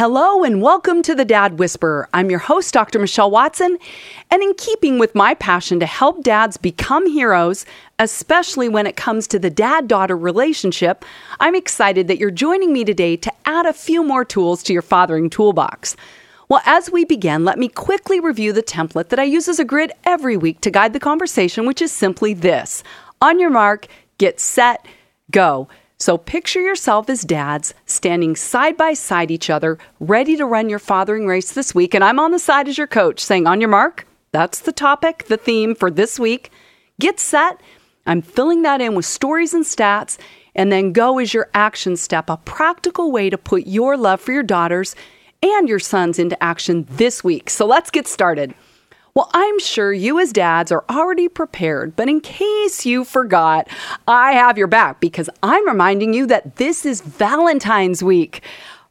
Hello and welcome to the Dad Whisperer. I'm your host, Dr. Michelle Watson, and in keeping with my passion to help dads become heroes, especially when it comes to the dad daughter relationship, I'm excited that you're joining me today to add a few more tools to your fathering toolbox. Well, as we begin, let me quickly review the template that I use as a grid every week to guide the conversation, which is simply this On your mark, get set, go. So picture yourself as dads standing side by side each other, ready to run your fathering race this week. And I'm on the side as your coach, saying, On your mark, that's the topic, the theme for this week. Get set. I'm filling that in with stories and stats. And then go is your action step, a practical way to put your love for your daughters and your sons into action this week. So let's get started. Well, I'm sure you as dads are already prepared, but in case you forgot, I have your back because I'm reminding you that this is Valentine's week.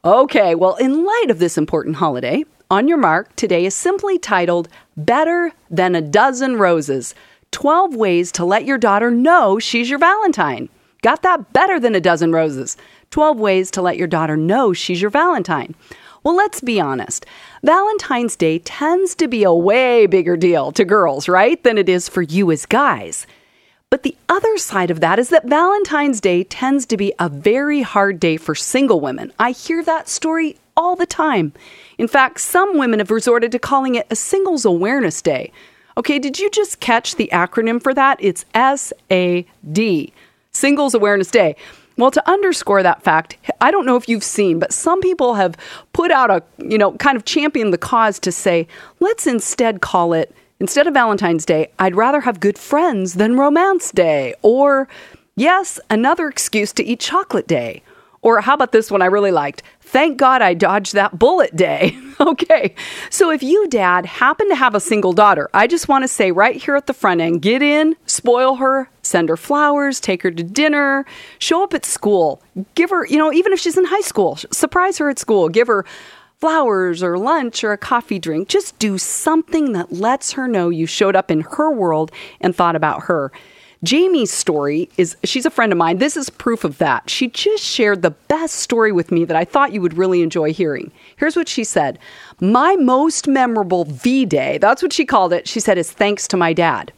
Okay, well, in light of this important holiday, on your mark, today is simply titled Better Than a Dozen Roses 12 Ways to Let Your Daughter Know She's Your Valentine. Got that? Better than a dozen roses. 12 ways to let your daughter know she's your Valentine. Well, let's be honest. Valentine's Day tends to be a way bigger deal to girls, right, than it is for you as guys. But the other side of that is that Valentine's Day tends to be a very hard day for single women. I hear that story all the time. In fact, some women have resorted to calling it a Singles Awareness Day. Okay, did you just catch the acronym for that? It's SAD, Singles Awareness Day. Well, to underscore that fact, I don't know if you've seen, but some people have put out a, you know, kind of championed the cause to say, let's instead call it, instead of Valentine's Day, I'd rather have good friends than Romance Day. Or, yes, another excuse to eat chocolate day. Or how about this one I really liked? Thank God I dodged that bullet day. okay. So if you, dad, happen to have a single daughter, I just want to say right here at the front end get in, spoil her, send her flowers, take her to dinner, show up at school, give her, you know, even if she's in high school, surprise her at school, give her flowers or lunch or a coffee drink. Just do something that lets her know you showed up in her world and thought about her. Jamie's story is she's a friend of mine. This is proof of that. She just shared the best story with me that I thought you would really enjoy hearing. Here's what she said My most memorable V Day, that's what she called it, she said, is thanks to my dad.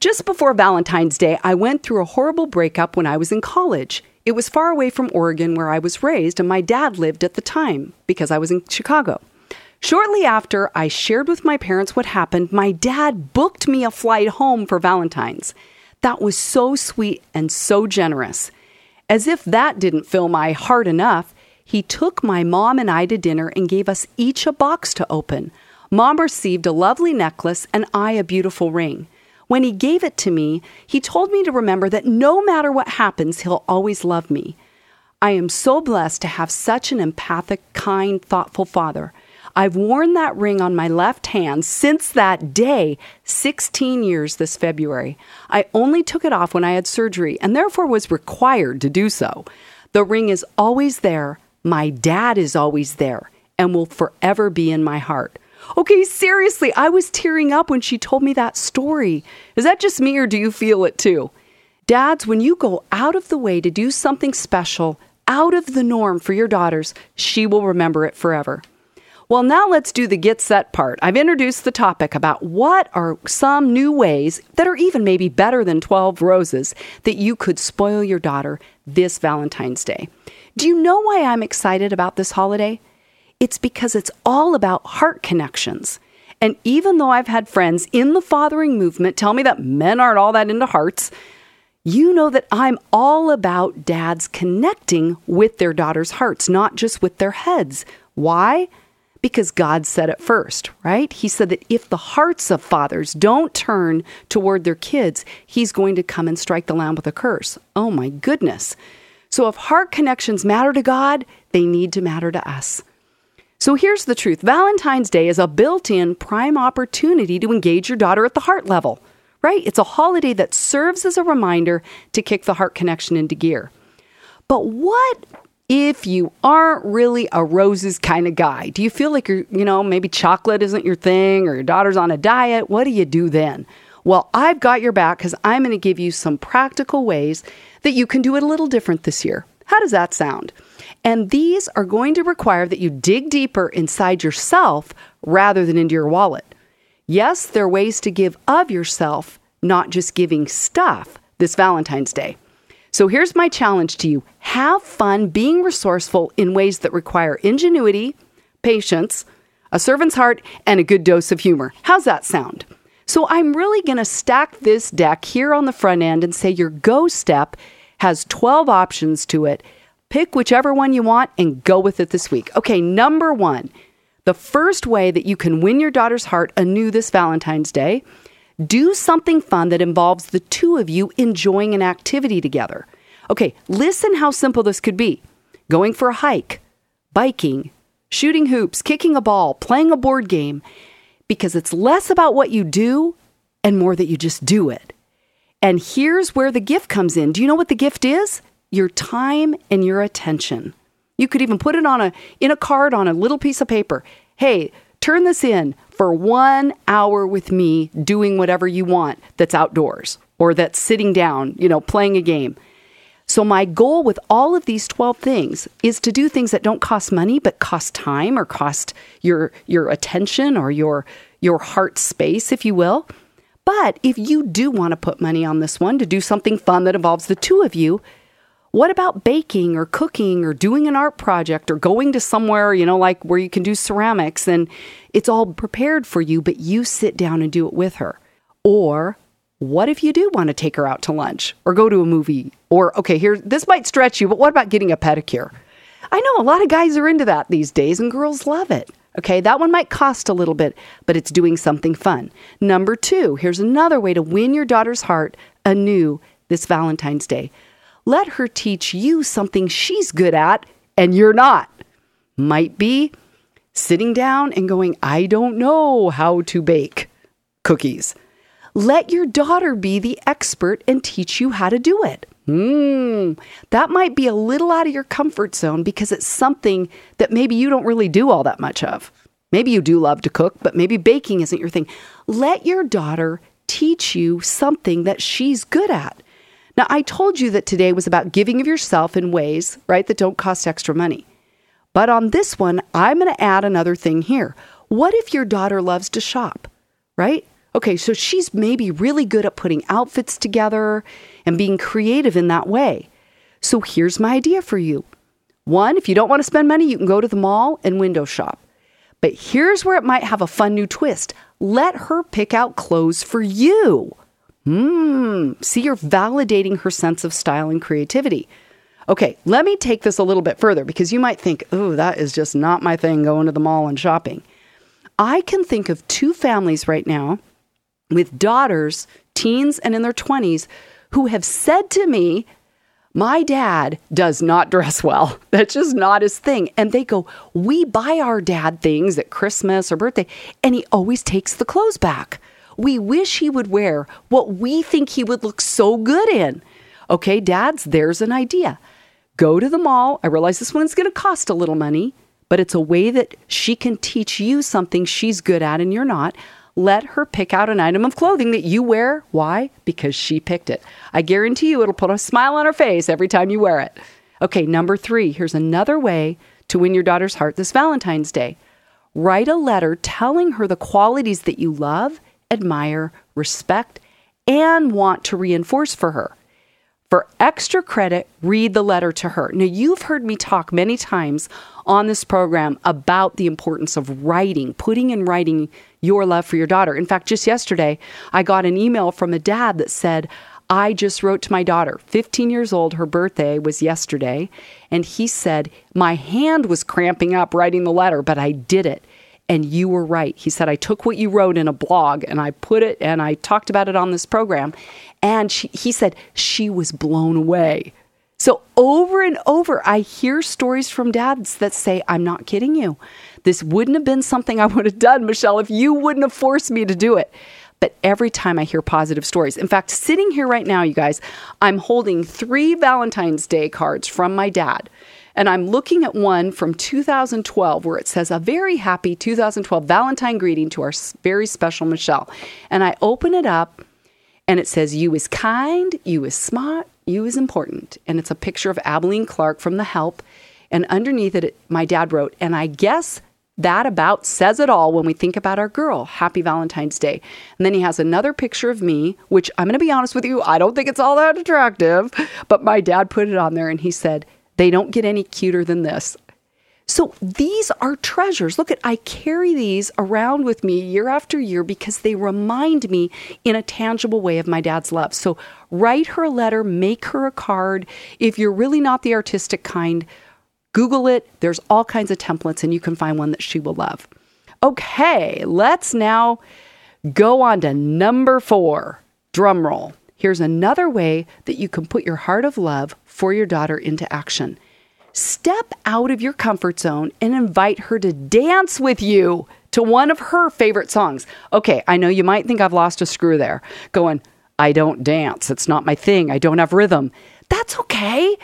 Just before Valentine's Day, I went through a horrible breakup when I was in college. It was far away from Oregon, where I was raised, and my dad lived at the time because I was in Chicago. Shortly after I shared with my parents what happened, my dad booked me a flight home for Valentine's. That was so sweet and so generous. As if that didn't fill my heart enough, he took my mom and I to dinner and gave us each a box to open. Mom received a lovely necklace and I a beautiful ring. When he gave it to me, he told me to remember that no matter what happens, he'll always love me. I am so blessed to have such an empathic, kind, thoughtful father. I've worn that ring on my left hand since that day, 16 years this February. I only took it off when I had surgery and therefore was required to do so. The ring is always there. My dad is always there and will forever be in my heart. Okay, seriously, I was tearing up when she told me that story. Is that just me or do you feel it too? Dads, when you go out of the way to do something special, out of the norm for your daughters, she will remember it forever. Well, now let's do the get set part. I've introduced the topic about what are some new ways that are even maybe better than 12 roses that you could spoil your daughter this Valentine's Day. Do you know why I'm excited about this holiday? It's because it's all about heart connections. And even though I've had friends in the fathering movement tell me that men aren't all that into hearts, you know that I'm all about dads connecting with their daughters' hearts, not just with their heads. Why? Because God said it first, right? He said that if the hearts of fathers don't turn toward their kids, he's going to come and strike the land with a curse. Oh my goodness. So if heart connections matter to God, they need to matter to us. So here's the truth Valentine's Day is a built in prime opportunity to engage your daughter at the heart level, right? It's a holiday that serves as a reminder to kick the heart connection into gear. But what if you aren't really a roses kind of guy, do you feel like you're, you know, maybe chocolate isn't your thing or your daughter's on a diet? What do you do then? Well, I've got your back because I'm going to give you some practical ways that you can do it a little different this year. How does that sound? And these are going to require that you dig deeper inside yourself rather than into your wallet. Yes, there are ways to give of yourself, not just giving stuff this Valentine's Day. So here's my challenge to you have fun being resourceful in ways that require ingenuity, patience, a servant's heart, and a good dose of humor. How's that sound? So I'm really going to stack this deck here on the front end and say your go step has 12 options to it. Pick whichever one you want and go with it this week. Okay, number one, the first way that you can win your daughter's heart anew this Valentine's Day, do something fun that involves the two of you enjoying an activity together. Okay, listen how simple this could be going for a hike, biking, shooting hoops, kicking a ball, playing a board game, because it's less about what you do and more that you just do it. And here's where the gift comes in. Do you know what the gift is? Your time and your attention. You could even put it on a in a card on a little piece of paper. Hey, turn this in for 1 hour with me doing whatever you want that's outdoors or that's sitting down, you know, playing a game. So, my goal with all of these 12 things is to do things that don't cost money, but cost time or cost your, your attention or your, your heart space, if you will. But if you do want to put money on this one to do something fun that involves the two of you, what about baking or cooking or doing an art project or going to somewhere, you know, like where you can do ceramics and it's all prepared for you, but you sit down and do it with her? Or what if you do want to take her out to lunch or go to a movie? Or, okay, here, this might stretch you, but what about getting a pedicure? I know a lot of guys are into that these days and girls love it. Okay, that one might cost a little bit, but it's doing something fun. Number two, here's another way to win your daughter's heart anew this Valentine's Day. Let her teach you something she's good at and you're not. Might be sitting down and going, I don't know how to bake cookies. Let your daughter be the expert and teach you how to do it. Hmm, that might be a little out of your comfort zone because it's something that maybe you don't really do all that much of. Maybe you do love to cook, but maybe baking isn't your thing. Let your daughter teach you something that she's good at. Now, I told you that today was about giving of yourself in ways, right, that don't cost extra money. But on this one, I'm going to add another thing here. What if your daughter loves to shop, right? Okay, so she's maybe really good at putting outfits together and being creative in that way. So here's my idea for you. One, if you don't want to spend money, you can go to the mall and window shop. But here's where it might have a fun new twist. Let her pick out clothes for you. Hmm, see, you're validating her sense of style and creativity. Okay, let me take this a little bit further because you might think, oh, that is just not my thing going to the mall and shopping. I can think of two families right now with daughters, teens and in their 20s, who have said to me, my dad does not dress well. That's just not his thing. And they go, We buy our dad things at Christmas or birthday, and he always takes the clothes back. We wish he would wear what we think he would look so good in. Okay, dads, there's an idea. Go to the mall. I realize this one's going to cost a little money, but it's a way that she can teach you something she's good at and you're not let her pick out an item of clothing that you wear. Why? Because she picked it. I guarantee you it'll put a smile on her face every time you wear it. Okay, number three, here's another way to win your daughter's heart this Valentine's Day. Write a letter telling her the qualities that you love, admire, respect, and want to reinforce for her. For extra credit, read the letter to her. Now, you've heard me talk many times on this program about the importance of writing, putting in writing your love for your daughter. In fact, just yesterday, I got an email from a dad that said, I just wrote to my daughter, 15 years old. Her birthday was yesterday. And he said, My hand was cramping up writing the letter, but I did it. And you were right. He said, I took what you wrote in a blog and I put it and I talked about it on this program. And she, he said, she was blown away. So over and over, I hear stories from dads that say, I'm not kidding you. This wouldn't have been something I would have done, Michelle, if you wouldn't have forced me to do it. But every time I hear positive stories, in fact, sitting here right now, you guys, I'm holding three Valentine's Day cards from my dad. And I'm looking at one from 2012 where it says, A very happy 2012 Valentine greeting to our very special Michelle. And I open it up and it says, You is kind, you is smart, you is important. And it's a picture of Aibileen Clark from The Help And underneath it, my dad wrote, and I guess that about says it all when we think about our girl. Happy Valentine's Day. And then he has another picture of me, which I'm going to be honest with you, I don't think it's all that attractive, but my dad put it on there and he said, they don't get any cuter than this. So these are treasures. Look at I carry these around with me year after year because they remind me in a tangible way of my dad's love. So write her a letter, make her a card. If you're really not the artistic kind, Google it. There's all kinds of templates and you can find one that she will love. Okay, let's now go on to number 4. Drum roll. Here's another way that you can put your heart of love for your daughter into action. Step out of your comfort zone and invite her to dance with you to one of her favorite songs. Okay, I know you might think I've lost a screw there, going, I don't dance. It's not my thing. I don't have rhythm. That's okay.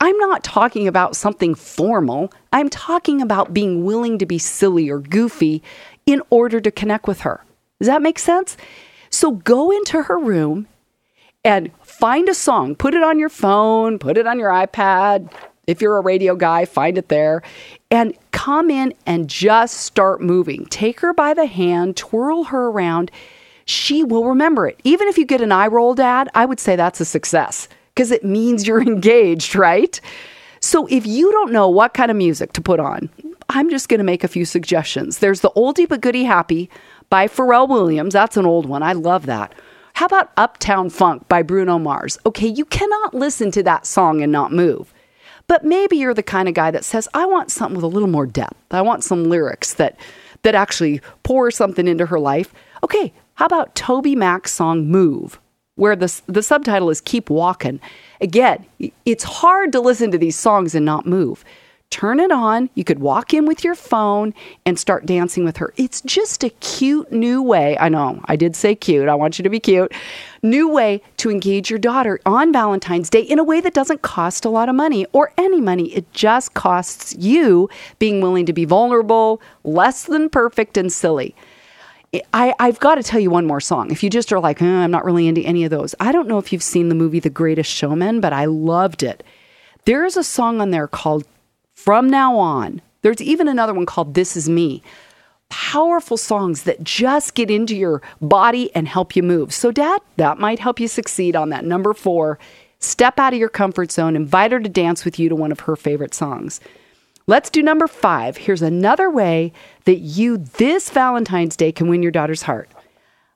I'm not talking about something formal. I'm talking about being willing to be silly or goofy in order to connect with her. Does that make sense? So go into her room and find a song, put it on your phone, put it on your iPad. If you're a radio guy, find it there and come in and just start moving. Take her by the hand, twirl her around. She will remember it. Even if you get an eye roll, Dad, I would say that's a success because it means you're engaged, right? So if you don't know what kind of music to put on, I'm just going to make a few suggestions. There's the oldie but goodie happy by Pharrell Williams. That's an old one. I love that. How about Uptown Funk by Bruno Mars? Okay, you cannot listen to that song and not move. But maybe you're the kind of guy that says, I want something with a little more depth. I want some lyrics that that actually pour something into her life. Okay, how about TobyMac's song Move? Where the, the subtitle is Keep Walking. Again, it's hard to listen to these songs and not move turn it on. You could walk in with your phone and start dancing with her. It's just a cute new way. I know, I did say cute. I want you to be cute. New way to engage your daughter on Valentine's Day in a way that doesn't cost a lot of money or any money. It just costs you being willing to be vulnerable, less than perfect, and silly. I, have got to tell you one more song. If you just are like, eh, I'm not really into any of those, I don't know if you've seen the movie The Greatest Showman, but I loved it. There is a song on there called from now on. There's even another one called This Is Me. Powerful songs that just get into your body and help you move. So, Dad, that might help you succeed on that. Number four, step out of your comfort zone, invite her to dance with you to one of her favorite songs. Let's do number five. Here's another way that you this Valentine's Day can win your daughter's heart.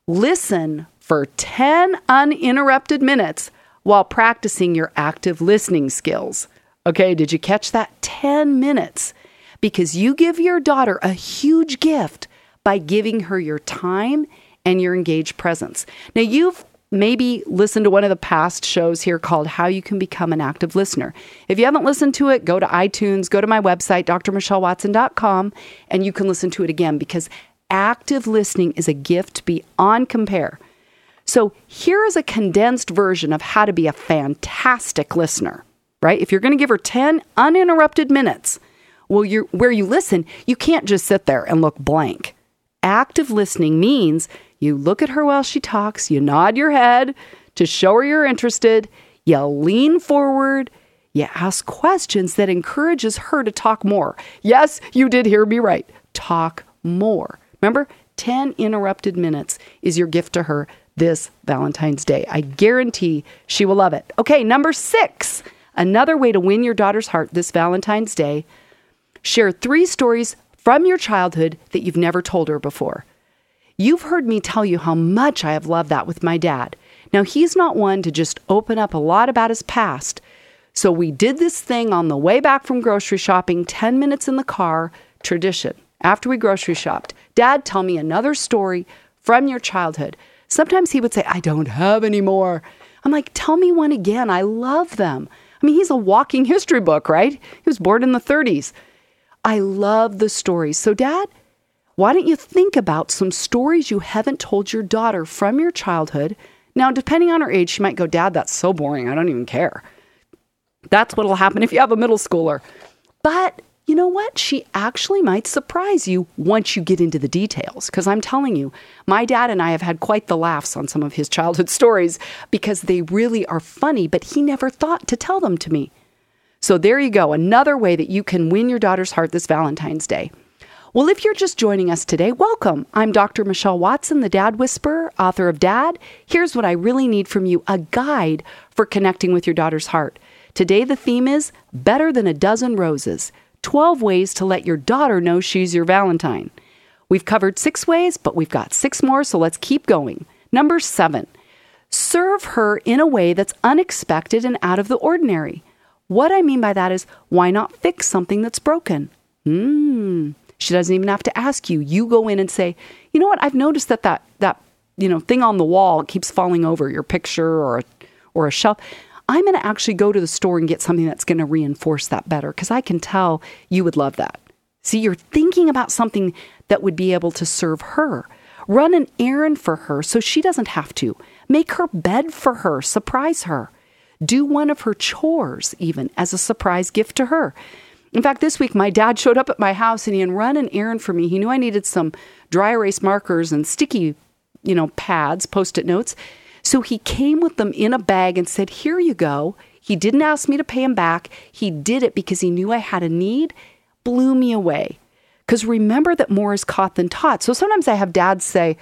Listen for 10 uninterrupted minutes while practicing your active listening skills. Okay, did you catch that? 10 minutes. Because you give your daughter a huge gift by giving her your time and your engaged presence. Now, you've maybe listened to one of the past shows here called How You Can Become an Active Listener. If you haven't listened to it, go to iTunes, go to my website, drmichellewatson.com, and you can listen to it again because active listening is a gift beyond compare. So, here is a condensed version of how to be a fantastic listener right? If you're going to give her 10 uninterrupted minutes, well, you're, where you listen, you can't just sit there and look blank. Active listening means you look at her while she talks, you nod your head to show her you're interested, you lean forward, you ask questions that encourages her to talk more. Yes, you did hear me right. Talk more. Remember, 10 interrupted minutes is your gift to her this Valentine's Day. I guarantee she will love it. Okay, number six. Another way to win your daughter's heart this Valentine's Day share three stories from your childhood that you've never told her before. You've heard me tell you how much I have loved that with my dad. Now, he's not one to just open up a lot about his past. So, we did this thing on the way back from grocery shopping, 10 minutes in the car, tradition. After we grocery shopped, Dad, tell me another story from your childhood. Sometimes he would say, I don't have any more. I'm like, tell me one again. I love them. I mean, he's a walking history book, right? He was born in the 30s. I love the stories. So, Dad, why don't you think about some stories you haven't told your daughter from your childhood? Now, depending on her age, she might go, Dad, that's so boring. I don't even care. That's what'll happen if you have a middle schooler. But you know what? She actually might surprise you once you get into the details. Because I'm telling you, my dad and I have had quite the laughs on some of his childhood stories because they really are funny, but he never thought to tell them to me. So there you go, another way that you can win your daughter's heart this Valentine's Day. Well, if you're just joining us today, welcome. I'm Dr. Michelle Watson, the Dad Whisperer, author of Dad. Here's what I really need from you a guide for connecting with your daughter's heart. Today, the theme is Better Than a Dozen Roses 12 Ways to Let Your Daughter Know She's Your Valentine. We've covered six ways, but we've got six more, so let's keep going. Number seven, serve her in a way that's unexpected and out of the ordinary. What I mean by that is, why not fix something that's broken? Hmm. She doesn't even have to ask you. You go in and say, you know what? I've noticed that that that you know thing on the wall keeps falling over your picture or or a shelf. I'm going to actually go to the store and get something that's going to reinforce that better because I can tell you would love that. See, you're thinking about something that would be able to serve her. Run an errand for her so she doesn't have to. Make her bed for her. Surprise her do one of her chores even as a surprise gift to her. In fact, this week my dad showed up at my house and he had run an errand for me. He knew I needed some dry erase markers and sticky, you know, pads, post-it notes. So he came with them in a bag and said, "Here you go." He didn't ask me to pay him back. He did it because he knew I had a need. Blew me away. Because remember that more is caught than taught. So sometimes I have dads say,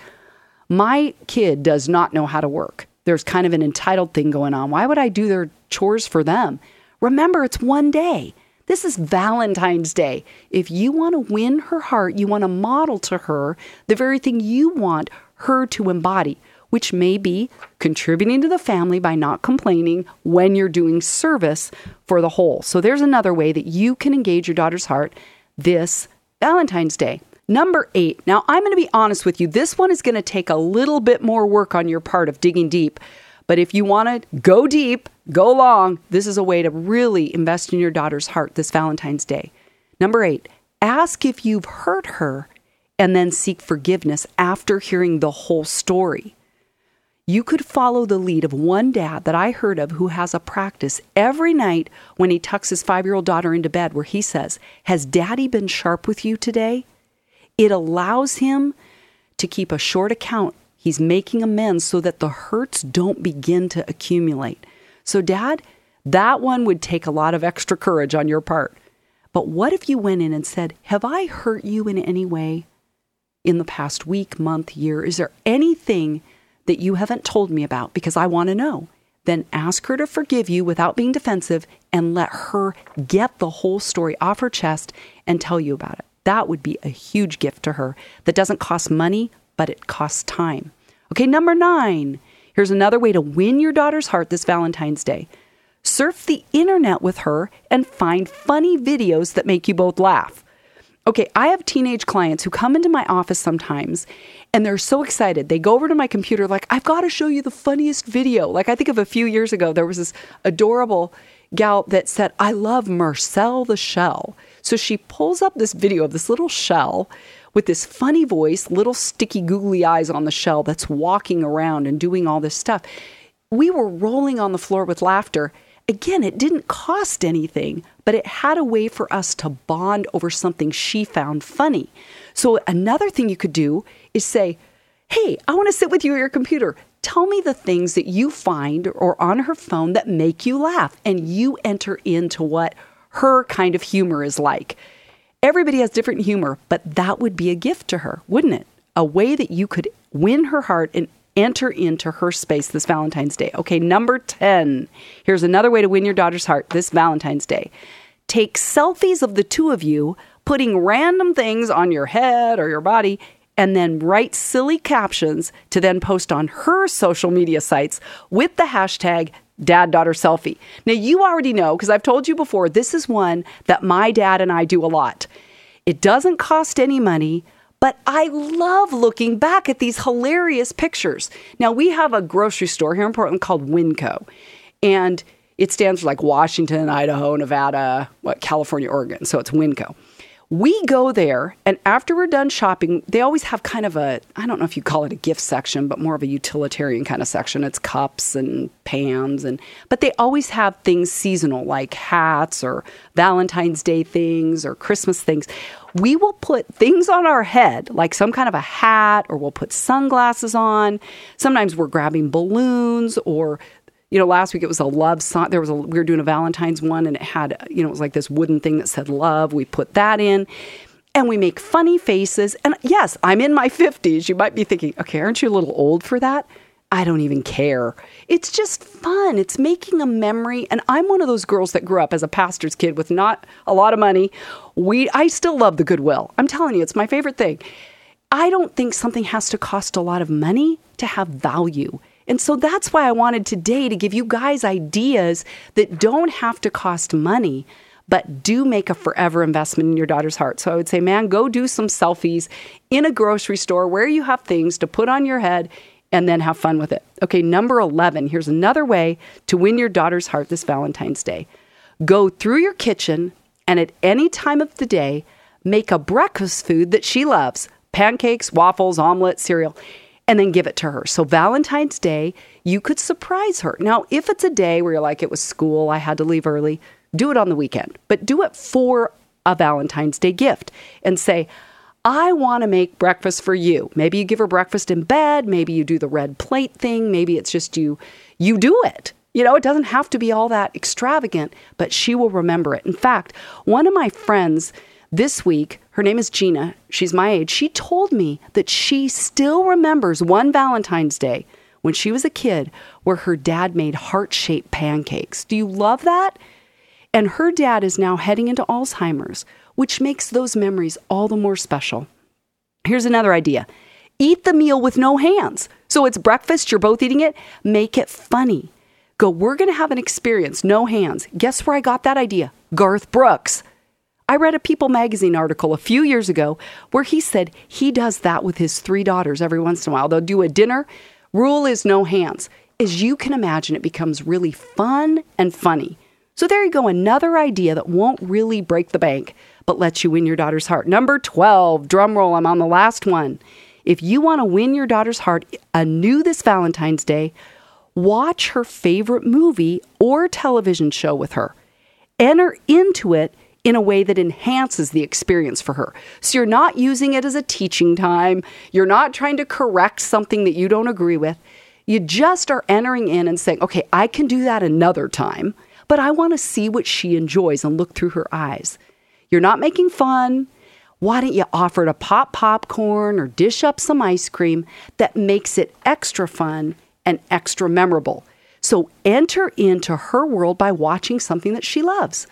My kid does not know how to work there's kind of an entitled thing going on. Why would I do their chores for them? Remember, it's one day. This is Valentine's Day. If you want to win her heart, you want to model to her the very thing you want her to embody, which may be contributing to the family by not complaining when you're doing service for the whole. So there's another way that you can engage your daughter's heart this Valentine's Day. Number eight. Now, I'm going to be honest with you. This one is going to take a little bit more work on your part of digging deep. But if you want to go deep, go long, this is a way to really invest in your daughter's heart this Valentine's Day. Number eight, ask if you've hurt her and then seek forgiveness after hearing the whole story. You could follow the lead of one dad that I heard of who has a practice every night when he tucks his five year old daughter into bed where he says, Has daddy been sharp with you today? It allows him to keep a short account. He's making amends so that the hurts don't begin to accumulate. So, Dad, that one would take a lot of extra courage on your part. But what if you went in and said, Have I hurt you in any way in the past week, month, year? Is there anything that you haven't told me about because I want to know? Then ask her to forgive you without being defensive and let her get the whole story off her chest and tell you about it. That would be a huge gift to her that doesn't cost money, but it costs time. Okay, number nine. Here's another way to win your daughter's heart this Valentine's Day. Surf the internet with her and find funny videos that make you both laugh. Okay, I have teenage clients who come into my office sometimes and they're so excited. They go over to my computer, like, I've got to show you the funniest video. Like, I think of a few years ago, there was this adorable gal that said, I love Marcel the Shell. So she pulls up this video of this little shell with this funny voice, little sticky googly eyes on the shell that's walking around and doing all this stuff. We were rolling on the floor with laughter. Again, it didn't cost anything, but it had a way for us to bond over something she found funny. So, another thing you could do is say, Hey, I want to sit with you at your computer. Tell me the things that you find or on her phone that make you laugh. And you enter into what her kind of humor is like. Everybody has different humor, but that would be a gift to her, wouldn't it? A way that you could win her heart and enter into her space this Valentine's Day. Okay, number 10. Here's another way to win your daughter's heart this Valentine's Day. Take selfies of the two of you, putting random things on your head or your body, and then write silly captions to then post on her social media sites with the hashtag dad daughter selfie. Now, you already know, because I've told you before, this is one that my dad and I do a lot. It doesn't cost any money, but I love looking back at these hilarious pictures. Now, we have a grocery store here in Portland called Winco, and it stands for like Washington, Idaho, Nevada, what, California, Oregon. So it's Winco. We go there, and after we're done shopping, they always have kind of a, I don't know if you call it a gift section, but more of a utilitarian kind of section. It's cups and pans, and but they always have things seasonal like hats or Valentine's Day things or Christmas things. We will put things on our head, like some kind of a hat, or we'll put sunglasses on. Sometimes we're grabbing balloons or You know, last week it was a love song. There was a we were doing a Valentine's one, and it had you know it was like this wooden thing that said love. We put that in, and we make funny faces. And yes, I'm in my 50s. You might be thinking, okay, aren't you a little old for that? I don't even care. It's just fun. It's making a memory. And I'm one of those girls that grew up as a pastor's kid with not a lot of money. We I still love the goodwill. I'm telling you, it's my favorite thing. I don't think something has to cost a lot of money to have value. And so that's why I wanted today to give you guys ideas that don't have to cost money, but do make a forever investment in your daughter's heart. So I would say, man, go do some selfies in a grocery store where you have things to put on your head and then have fun with it. Okay, number 11, here's another way to win your daughter's heart this Valentine's Day. Go through your kitchen and at any time of the day, make a breakfast food that she loves pancakes, waffles, omelet, cereal and then give it to her. So, Valentine's Day, you could surprise her. Now, if it's a day where you're like, it was school, I had to leave early, do it on the weekend, but do it for a Valentine's Day gift and say, I want to make breakfast for you. Maybe you give her breakfast in bed, maybe you do the red plate thing, maybe it's just you you do it. You know, it doesn't have to be all that extravagant, but she will remember it. In fact, one of my friends this week, her name is Gina, she's my age, she told me that she still remembers one Valentine's Day when she was a kid where her dad made heart shaped pancakes. Do you love that? And her dad is now heading into Alzheimer's, which makes those memories all the more special. Here's another idea eat the meal with no hands. So it's breakfast, you're both eating it, make it funny. Go, we're going to have an experience, no hands. Guess where I got that idea? Garth Brooks. I read a People magazine article a few years ago where he said he does that with his three daughters every once in a while. They'll do a dinner. Rule is no hands. As you can imagine, it becomes really fun and funny. So there you go, another idea that won't really break the bank, but lets you win your daughter's heart. Number 12, drum roll, I'm on the last one. If you want to win your daughter's heart anew this Valentine's Day, watch her favorite movie or television show with her. Enter into it in a way that enhances the experience for her. So you're not using it as a teaching time. You're not trying to correct something that you don't agree with. You just are entering in and saying, okay, I can do that another time, but I want to see what she enjoys and look through her eyes. You're not making fun. Why don't you offer to pop popcorn or dish up some ice cream that makes it extra fun and extra memorable? So enter into her world by watching something that she loves.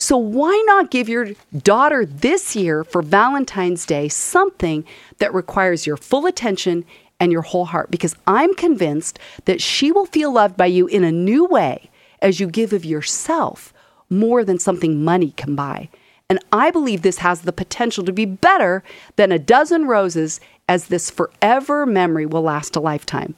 So, why not give your daughter this year for Valentine's Day something that requires your full attention and your whole heart? Because I'm convinced that she will feel loved by you in a new way as you give of yourself more than something money can buy. And I believe this has the potential to be better than a dozen roses, as this forever memory will last a lifetime.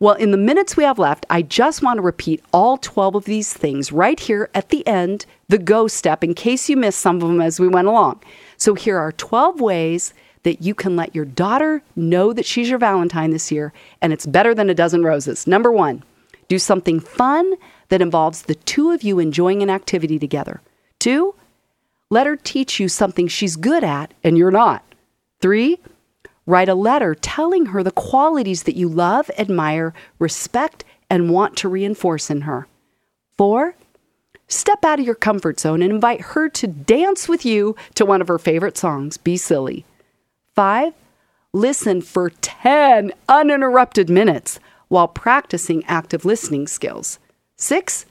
Well, in the minutes we have left, I just want to repeat all 12 of these things right here at the end, the go step, in case you missed some of them as we went along. So here are 12 ways that you can let your daughter know that she's your Valentine this year, and it's better than a dozen roses. Number one, do something fun that involves the two of you enjoying an activity together. Two, let her teach you something she's good at and you're not. Three, Write a letter telling her the qualities that you love, admire, respect, and want to reinforce in her. Four, step out of your comfort zone and invite her to dance with you to one of her favorite songs. Be silly. Five, listen for 10 uninterrupted minutes while practicing active listening skills. Six,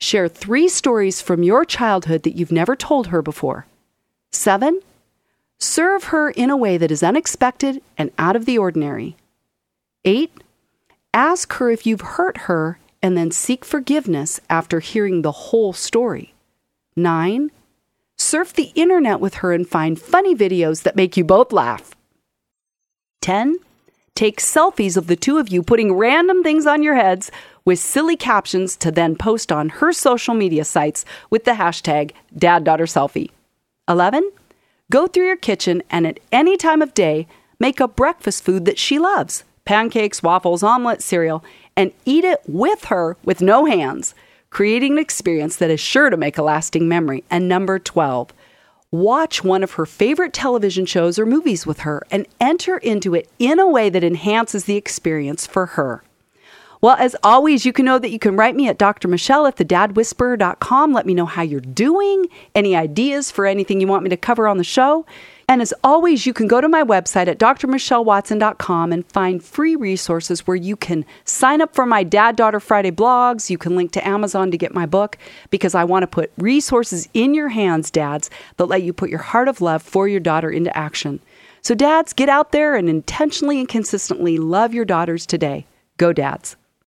share three stories from your childhood that you've never told her before. Seven, Serve her in a way that is unexpected and out of the ordinary. 8. Ask her if you've hurt her and then seek forgiveness after hearing the whole story. 9. Surf the internet with her and find funny videos that make you both laugh. 10. Take selfies of the two of you putting random things on your heads with silly captions to then post on her social media sites with the hashtag DadDaughterSelfie. 11. Go through your kitchen and at any time of day, make a breakfast food that she loves pancakes, waffles, omelet, cereal, and eat it with her with no hands, creating an experience that is sure to make a lasting memory. And number 12, watch one of her favorite television shows or movies with her and enter into it in a way that enhances the experience for her. Well, as always, you can know that you can write me at Dr. Michelle at thedadwhisperer.com. Let me know how you're doing, any ideas for anything you want me to cover on the show. And as always, you can go to my website at drmichellewatson.com and find free resources where you can sign up for my Dad Daughter Friday blogs. You can link to Amazon to get my book because I want to put resources in your hands, dads, that let you put your heart of love for your daughter into action. So, dads, get out there and intentionally and consistently love your daughters today. Go, dads.